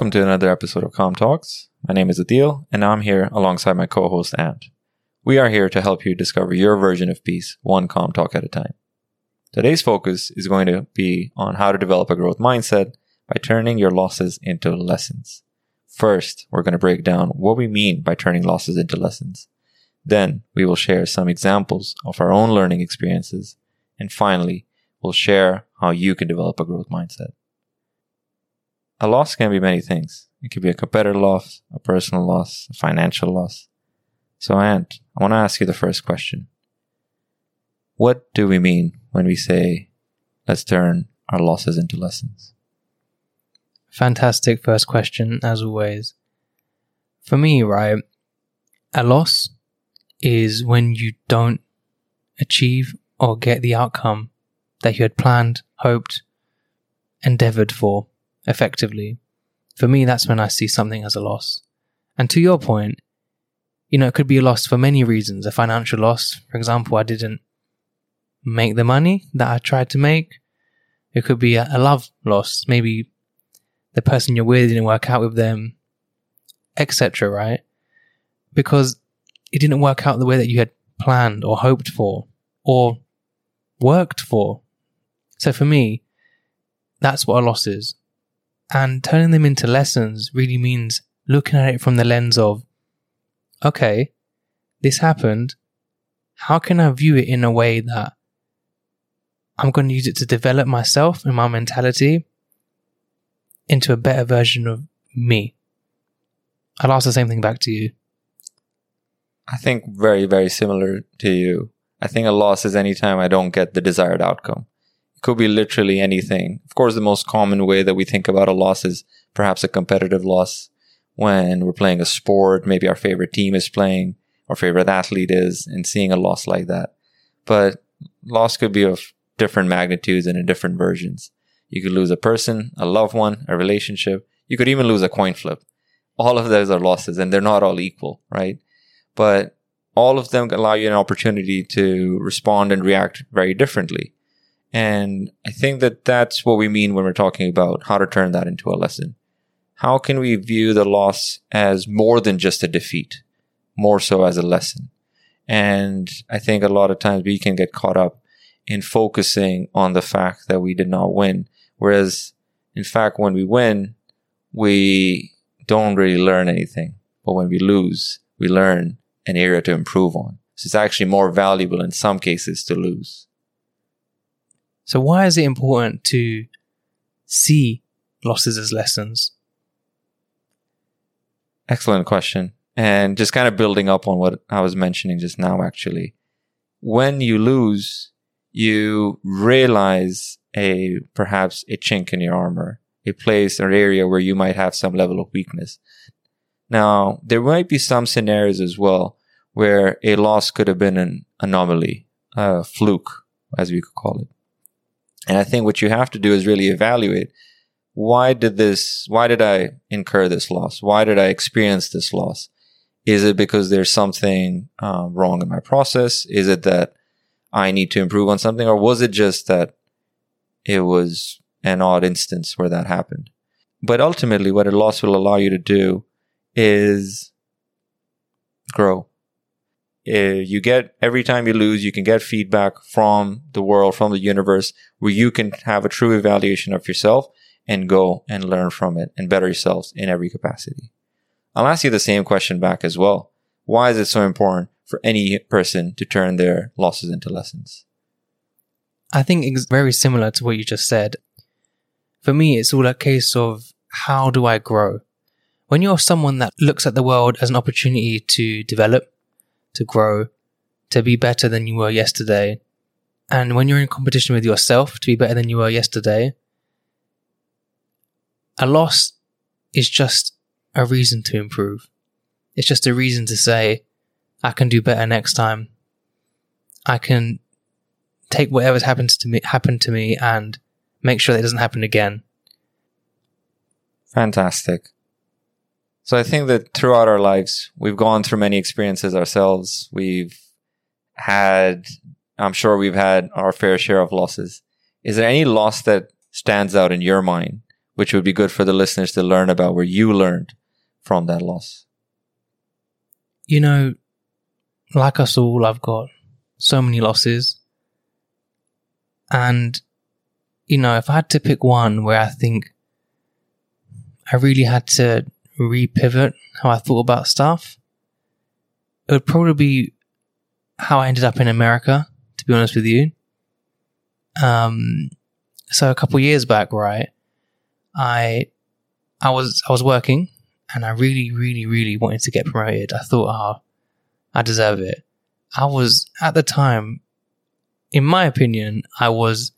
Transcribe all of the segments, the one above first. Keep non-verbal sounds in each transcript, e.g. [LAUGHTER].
Welcome to another episode of Calm Talks. My name is Adil, and I'm here alongside my co-host Ant. We are here to help you discover your version of peace, one calm talk at a time. Today's focus is going to be on how to develop a growth mindset by turning your losses into lessons. First, we're going to break down what we mean by turning losses into lessons. Then we will share some examples of our own learning experiences. And finally, we'll share how you can develop a growth mindset. A loss can be many things. It could be a competitor loss, a personal loss, a financial loss. So, Ant, I want to ask you the first question. What do we mean when we say, let's turn our losses into lessons? Fantastic first question, as always. For me, right, a loss is when you don't achieve or get the outcome that you had planned, hoped, endeavored for effectively. For me, that's when I see something as a loss. And to your point, you know, it could be a loss for many reasons. A financial loss, for example, I didn't make the money that I tried to make. It could be a, a love loss. Maybe the person you're with didn't work out with them, etc. Right? Because it didn't work out the way that you had planned or hoped for or worked for. So for me, that's what a loss is. And turning them into lessons really means looking at it from the lens of, okay, this happened. How can I view it in a way that I'm going to use it to develop myself and my mentality into a better version of me? I'll ask the same thing back to you. I think very, very similar to you. I think a loss is any time I don't get the desired outcome could be literally anything. Of course, the most common way that we think about a loss is perhaps a competitive loss when we're playing a sport, maybe our favorite team is playing, our favorite athlete is, and seeing a loss like that. But loss could be of different magnitudes and in different versions. You could lose a person, a loved one, a relationship. You could even lose a coin flip. All of those are losses and they're not all equal, right? But all of them allow you an opportunity to respond and react very differently. And I think that that's what we mean when we're talking about how to turn that into a lesson. How can we view the loss as more than just a defeat, more so as a lesson? And I think a lot of times we can get caught up in focusing on the fact that we did not win. Whereas, in fact, when we win, we don't really learn anything. But when we lose, we learn an area to improve on. So it's actually more valuable in some cases to lose. So, why is it important to see losses as lessons? Excellent question. And just kind of building up on what I was mentioning just now, actually. When you lose, you realize a perhaps a chink in your armor, a place or area where you might have some level of weakness. Now, there might be some scenarios as well where a loss could have been an anomaly, a fluke, as we could call it. And I think what you have to do is really evaluate why did this, why did I incur this loss? Why did I experience this loss? Is it because there's something uh, wrong in my process? Is it that I need to improve on something? Or was it just that it was an odd instance where that happened? But ultimately, what a loss will allow you to do is grow uh, you get every time you lose, you can get feedback from the world, from the universe, where you can have a true evaluation of yourself and go and learn from it and better yourselves in every capacity. I'll ask you the same question back as well. Why is it so important for any person to turn their losses into lessons? I think it's very similar to what you just said. For me, it's all a case of how do I grow? When you're someone that looks at the world as an opportunity to develop, to grow, to be better than you were yesterday. And when you're in competition with yourself to be better than you were yesterday, a loss is just a reason to improve. It's just a reason to say, I can do better next time. I can take whatever's happened to me, happened to me and make sure that it doesn't happen again. Fantastic. So I think that throughout our lives, we've gone through many experiences ourselves. We've had, I'm sure we've had our fair share of losses. Is there any loss that stands out in your mind which would be good for the listeners to learn about where you learned from that loss? You know, like us all, I've got so many losses. And, you know, if I had to pick one where I think I really had to repivot how I thought about stuff, it would probably be how I ended up in America, to be honest with you. Um, so a couple years back, right, I, I was, I was working and I really, really, really wanted to get promoted. I thought, oh, I deserve it. I was, at the time, in my opinion, I was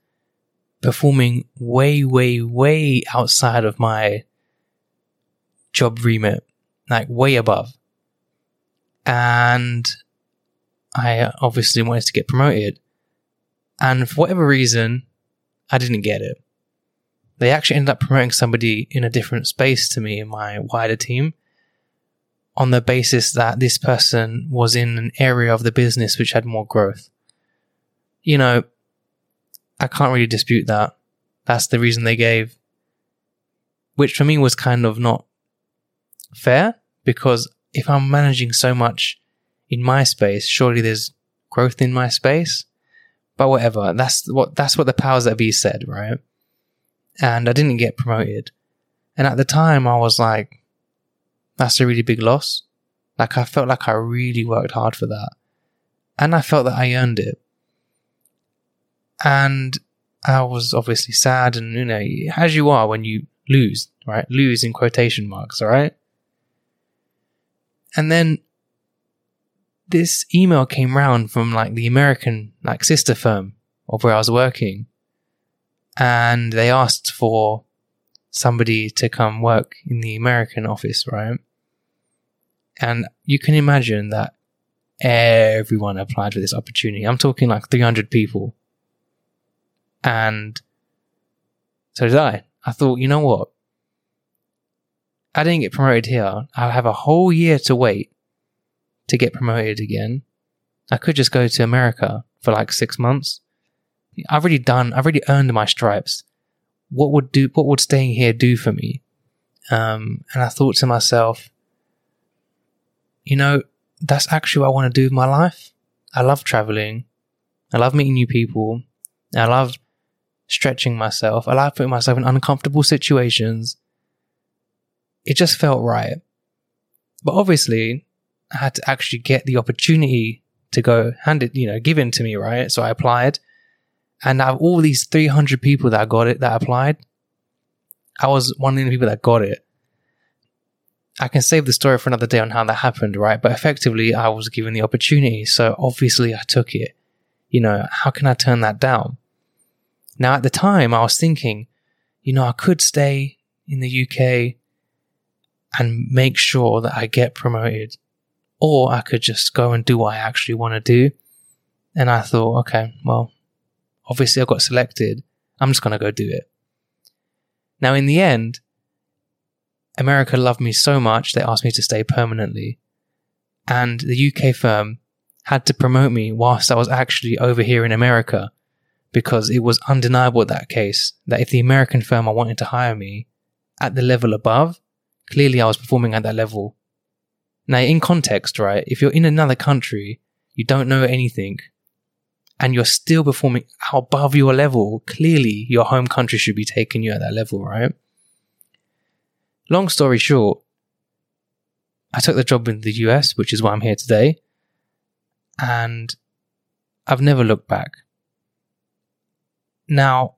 performing way, way, way outside of my job remit, like way above. And I obviously wanted to get promoted. And for whatever reason, I didn't get it. They actually ended up promoting somebody in a different space to me in my wider team on the basis that this person was in an area of the business which had more growth. You know, I can't really dispute that. That's the reason they gave, which for me was kind of not fair because if I'm managing so much in my space, surely there's growth in my space. But whatever, that's what that's what the powers that be said, right? And I didn't get promoted. And at the time I was like, that's a really big loss. Like I felt like I really worked hard for that. And I felt that I earned it. And I was obviously sad and, you know, as you are when you lose, right? Lose in quotation marks, all right? And then this email came round from like the American like sister firm of where I was working. And they asked for somebody to come work in the American office, right? And you can imagine that everyone applied for this opportunity. I'm talking like 300 people. And so did I. I thought, you know what? I didn't get promoted here. I'll have a whole year to wait to get promoted again. I could just go to America for like six months. I've already done, I've already earned my stripes. What would do, what would staying here do for me? Um, and I thought to myself, you know, that's actually what I want to do with my life. I love traveling. I love meeting new people. I love stretching myself. I love putting myself in uncomfortable situations it just felt right. But obviously, I had to actually get the opportunity to go hand it, you know, given to me, right? So I applied. And out of all these 300 people that got it, that applied, I was one of the people that got it. I can save the story for another day on how that happened, right? But effectively, I was given the opportunity. So obviously, I took it. You know, how can I turn that down? Now, at the time, I was thinking, you know, I could stay in the UK and make sure that I get promoted. Or I could just go and do what I actually want to do. And I thought, okay, well, obviously I got selected. I'm just going to go do it. Now, in the end, America loved me so much they asked me to stay permanently. And the UK firm had to promote me whilst I was actually over here in America because it was undeniable at that case that if the American firm I wanted to hire me at the level above, clearly I was performing at that level. Now, in context, right, if you're in another country, you don't know anything, and you're still performing above your level, clearly your home country should be taking you at that level, right? Long story short, I took the job in the US, which is why I'm here today, and I've never looked back. Now,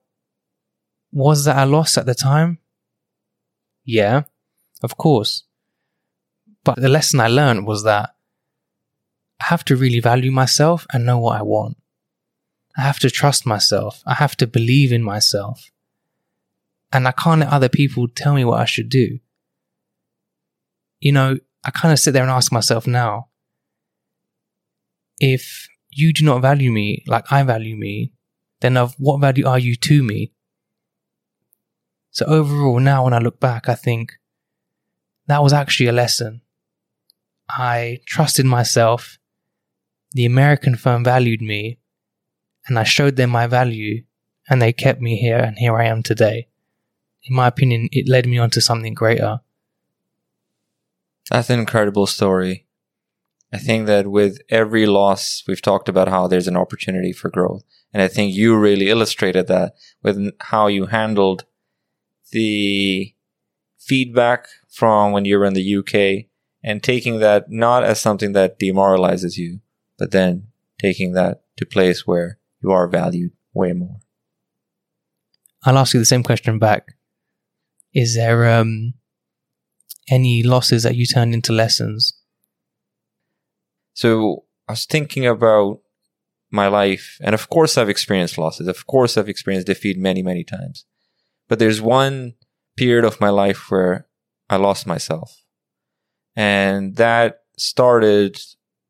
was that a loss at the time? Yeah of course. But the lesson I learned was that I have to really value myself and know what I want. I have to trust myself. I have to believe in myself. And I can't let other people tell me what I should do. You know, I kind of sit there and ask myself now if you do not value me like I value me, then of what value are you to me? So overall, now when I look back, I think that was actually a lesson. I trusted myself. The American firm valued me and I showed them my value and they kept me here and here I am today. in my opinion, it led me on to something greater. That's an incredible story. I think that with every loss, we've talked about how there's an opportunity for growth. And I think you really illustrated that with how you handled the feedback from when you were in the UK and taking that not as something that demoralizes you, but then taking that to place where you are valued way more. I'll ask you the same question back. Is there um, any losses that you turned into lessons? So I was thinking about my life, and of course I've experienced losses. Of course I've experienced defeat many, many times. But there's one period of my life where I lost myself. And that started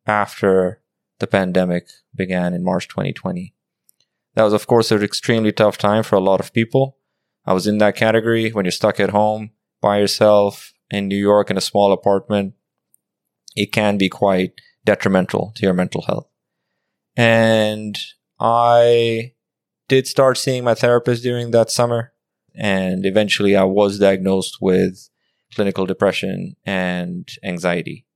after the pandemic began in March 2020. That was, of course, an extremely tough time for a lot of people. I was in that category when you're stuck at home by yourself in New York in a small apartment. It can be quite detrimental to your mental health. And I did start seeing my therapist during that summer. And eventually I was diagnosed with clinical depression and anxiety.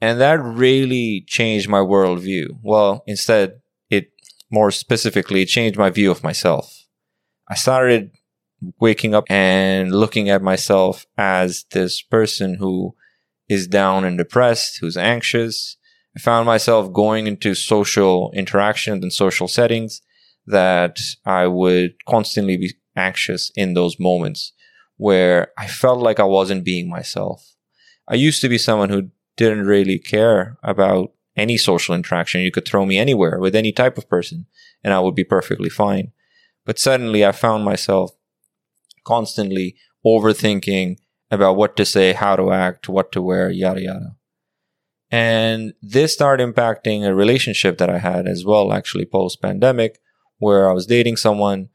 And that really changed my worldview. Well, instead, it more specifically changed my view of myself. I started waking up and looking at myself as this person who is down and depressed, who's anxious. I found myself going into social interactions and social settings that I would constantly be anxious in those moments where I felt like I wasn't being myself. I used to be someone who didn't really care about any social interaction. You could throw me anywhere with any type of person and I would be perfectly fine. But suddenly I found myself constantly overthinking about what to say, how to act, what to wear, yada, yada. And this started impacting a relationship that I had as well, actually post pandemic, where I was dating someone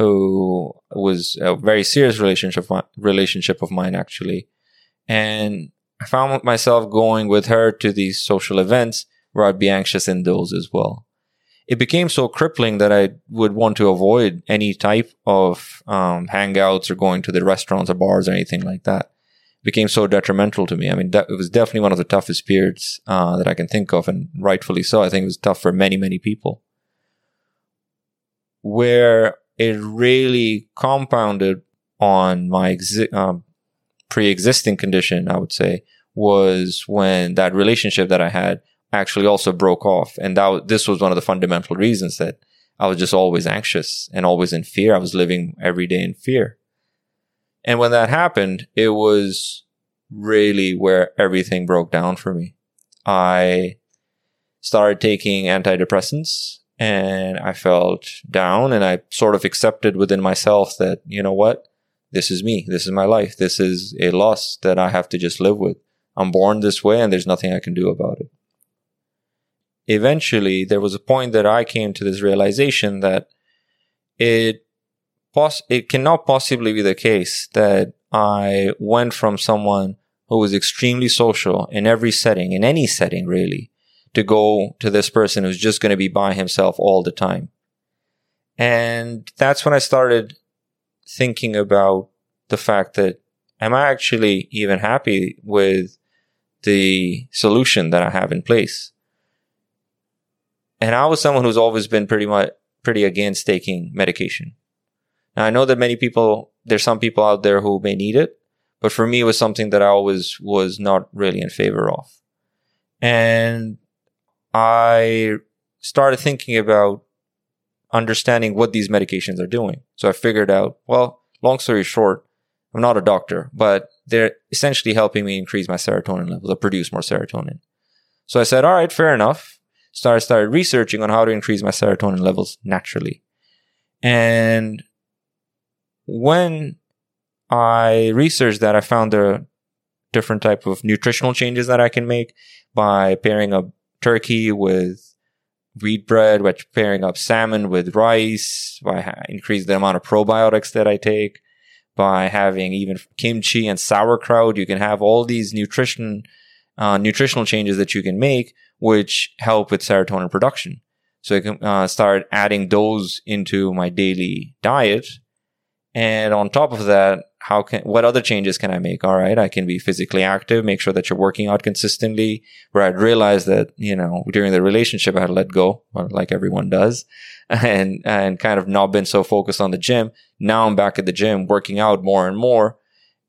who was a very serious relationship relationship of mine actually, and I found myself going with her to these social events where I'd be anxious in those as well. It became so crippling that I would want to avoid any type of um, hangouts or going to the restaurants or bars or anything like that. It became so detrimental to me. I mean, it was definitely one of the toughest periods uh, that I can think of, and rightfully so. I think it was tough for many, many people. Where it really compounded on my exi- um, pre-existing condition, I would say, was when that relationship that I had actually also broke off. And that, this was one of the fundamental reasons that I was just always anxious and always in fear. I was living every day in fear. And when that happened, it was really where everything broke down for me. I started taking antidepressants and I felt down and I sort of accepted within myself that, you know what? This is me. This is my life. This is a loss that I have to just live with. I'm born this way and there's nothing I can do about it. Eventually, there was a point that I came to this realization that it poss- it cannot possibly be the case that I went from someone who was extremely social in every setting, in any setting really, to go to this person who's just going to be by himself all the time. And that's when I started thinking about the fact that am I actually even happy with the solution that I have in place? And I was someone who's always been pretty much pretty against taking medication. Now I know that many people, there's some people out there who may need it, but for me it was something that I always was not really in favor of. And I started thinking about understanding what these medications are doing. So I figured out, well, long story short, I'm not a doctor, but they're essentially helping me increase my serotonin levels or produce more serotonin. So I said, all right, fair enough. Started, started researching on how to increase my serotonin levels naturally. And when I researched that, I found are different type of nutritional changes that I can make by pairing up turkey with wheat bread, by pairing up salmon with rice, by increase the amount of probiotics that I take, by having even kimchi and sauerkraut. You can have all these nutrition, uh, nutritional changes that you can make, which help with serotonin production. So I can uh, start adding those into my daily diet. And on top of that, how can, what other changes can I make? All right. I can be physically active, make sure that you're working out consistently where I'd realized that, you know, during the relationship, I had let go uh, like everyone does [LAUGHS] and, and kind of not been so focused on the gym. Now I'm back at the gym working out more and more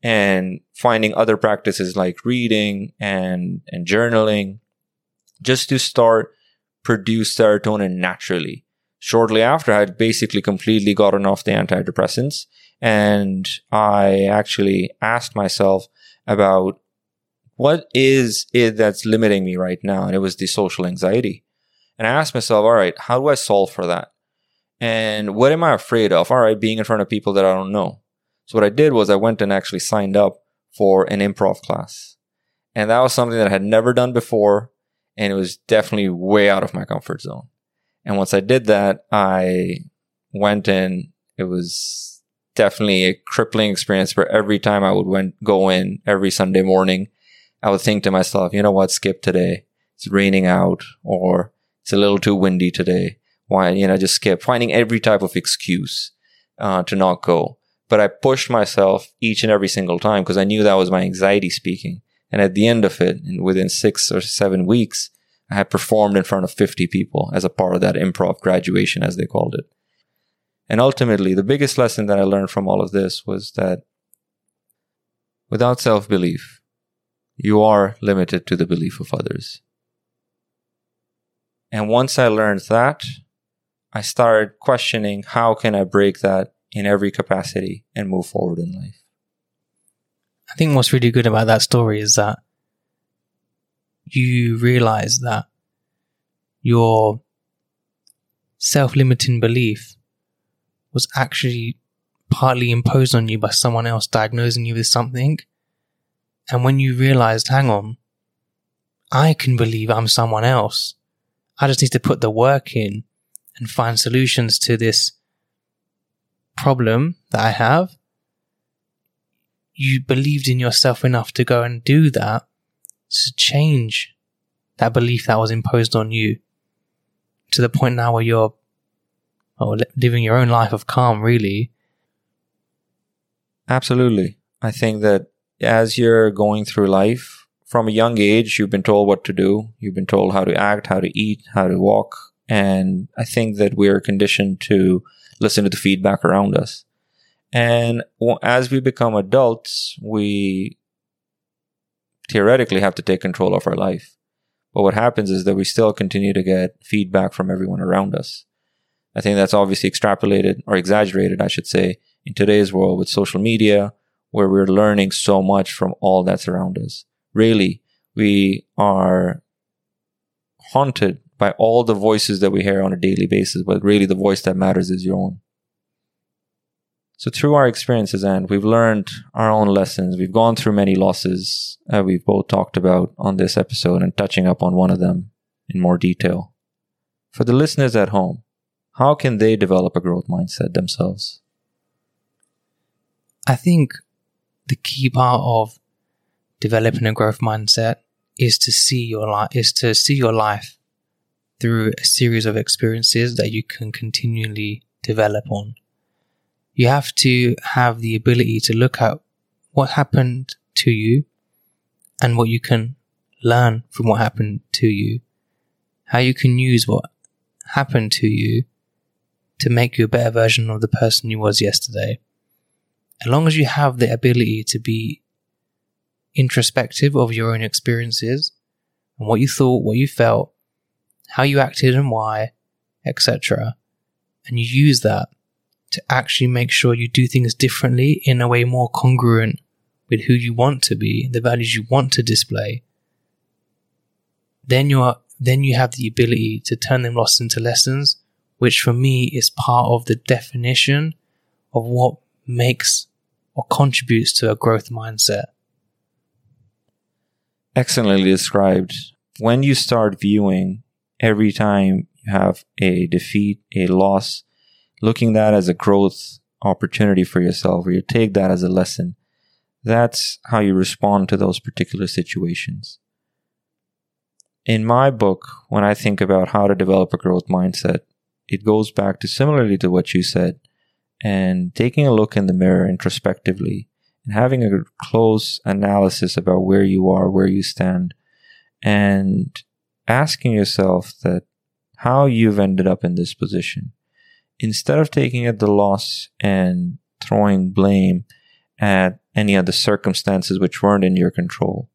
and finding other practices like reading and, and journaling just to start produce serotonin naturally. Shortly after, I had basically completely gotten off the antidepressants and I actually asked myself about what is it that's limiting me right now? And it was the social anxiety. And I asked myself, all right, how do I solve for that? And what am I afraid of? All right, being in front of people that I don't know. So what I did was I went and actually signed up for an improv class. And that was something that I had never done before. And it was definitely way out of my comfort zone. And once I did that, I went in. It was definitely a crippling experience where every time I would went, go in every Sunday morning, I would think to myself, you know what, skip today. It's raining out or it's a little too windy today. Why, you know, just skip finding every type of excuse, uh, to not go but I pushed myself each and every single time because I knew that was my anxiety speaking. And at the end of it, within six or seven weeks, I had performed in front of 50 people as a part of that improv graduation, as they called it. And ultimately, the biggest lesson that I learned from all of this was that without self belief, you are limited to the belief of others. And once I learned that, I started questioning how can I break that in every capacity and move forward in life. I think what's really good about that story is that you realize that your self limiting belief was actually partly imposed on you by someone else diagnosing you with something. And when you realized, hang on, I can believe I'm someone else. I just need to put the work in and find solutions to this problem that I have, you believed in yourself enough to go and do that to change that belief that was imposed on you to the point now where you're oh, living your own life of calm, really. Absolutely. I think that as you're going through life, from a young age, you've been told what to do. You've been told how to act, how to eat, how to walk. And I think that we're conditioned to listen to the feedback around us. And as we become adults, we theoretically have to take control of our life. But what happens is that we still continue to get feedback from everyone around us. I think that's obviously extrapolated or exaggerated, I should say, in today's world with social media, where we're learning so much from all that's around us. Really, we are haunted by all the voices that we hear on a daily basis, but really the voice that matters is your own. So through our experiences and we've learned our own lessons. We've gone through many losses that we've both talked about on this episode and touching up on one of them in more detail. For the listeners at home, how can they develop a growth mindset themselves? I think the key part of developing a growth mindset is to see your life is to see your life through a series of experiences that you can continually develop on. You have to have the ability to look at what happened to you and what you can learn from what happened to you, how you can use what happened to you to make you a better version of the person you was yesterday. As long as you have the ability to be introspective of your own experiences and what you thought, what you felt, how you acted and why, etc. And you use that to actually make sure you do things differently in a way more congruent with who you want to be, the values you want to display. Then you're then you have the ability to turn them lost into lessons, which for me is part of the definition of what makes or contributes to a growth mindset. Excellently described. When you start viewing every time you have a defeat, a loss, looking at that as a growth opportunity for yourself, or you take that as a lesson. That's how you respond to those particular situations. In my book, when I think about how to develop a growth mindset, it goes back to similarly to what you said. and taking a look in the mirror introspectively and having a close analysis about where you are, where you stand, and asking yourself that how you've ended up in this position. Instead of taking it the loss and throwing blame at any of the circumstances which weren't in your control,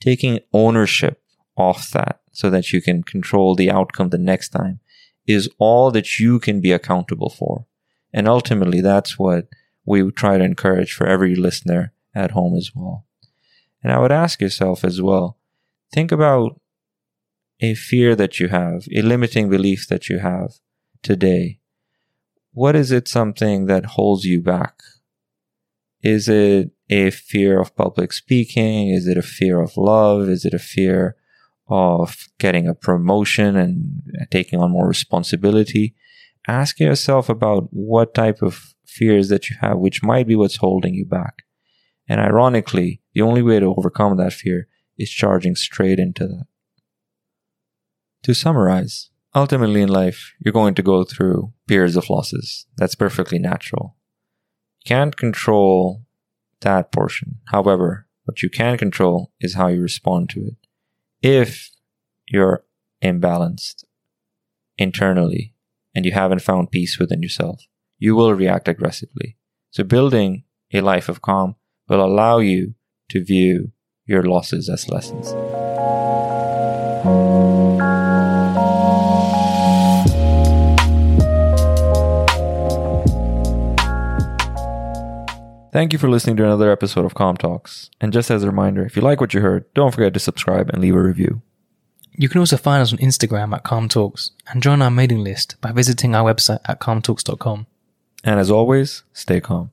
taking ownership of that so that you can control the outcome the next time is all that you can be accountable for. And ultimately, that's what we try to encourage for every listener at home as well. And I would ask yourself as well think about a fear that you have, a limiting belief that you have today. What is it something that holds you back? Is it a fear of public speaking? Is it a fear of love? Is it a fear of getting a promotion and taking on more responsibility? Ask yourself about what type of fears that you have, which might be what's holding you back. And ironically, the only way to overcome that fear is charging straight into that. To summarize, ultimately in life, you're going to go through periods of losses. That's perfectly natural. You can't control that portion. However, what you can control is how you respond to it. If you're imbalanced internally and you haven't found peace within yourself, you will react aggressively. So building a life of calm will allow you to view your losses as lessons. Thank you for listening to another episode of Calm Talks. And just as a reminder, if you like what you heard, don't forget to subscribe and leave a review. You can also find us on Instagram at Calm Talks and join our mailing list by visiting our website at calmtalks.com. And as always, stay calm.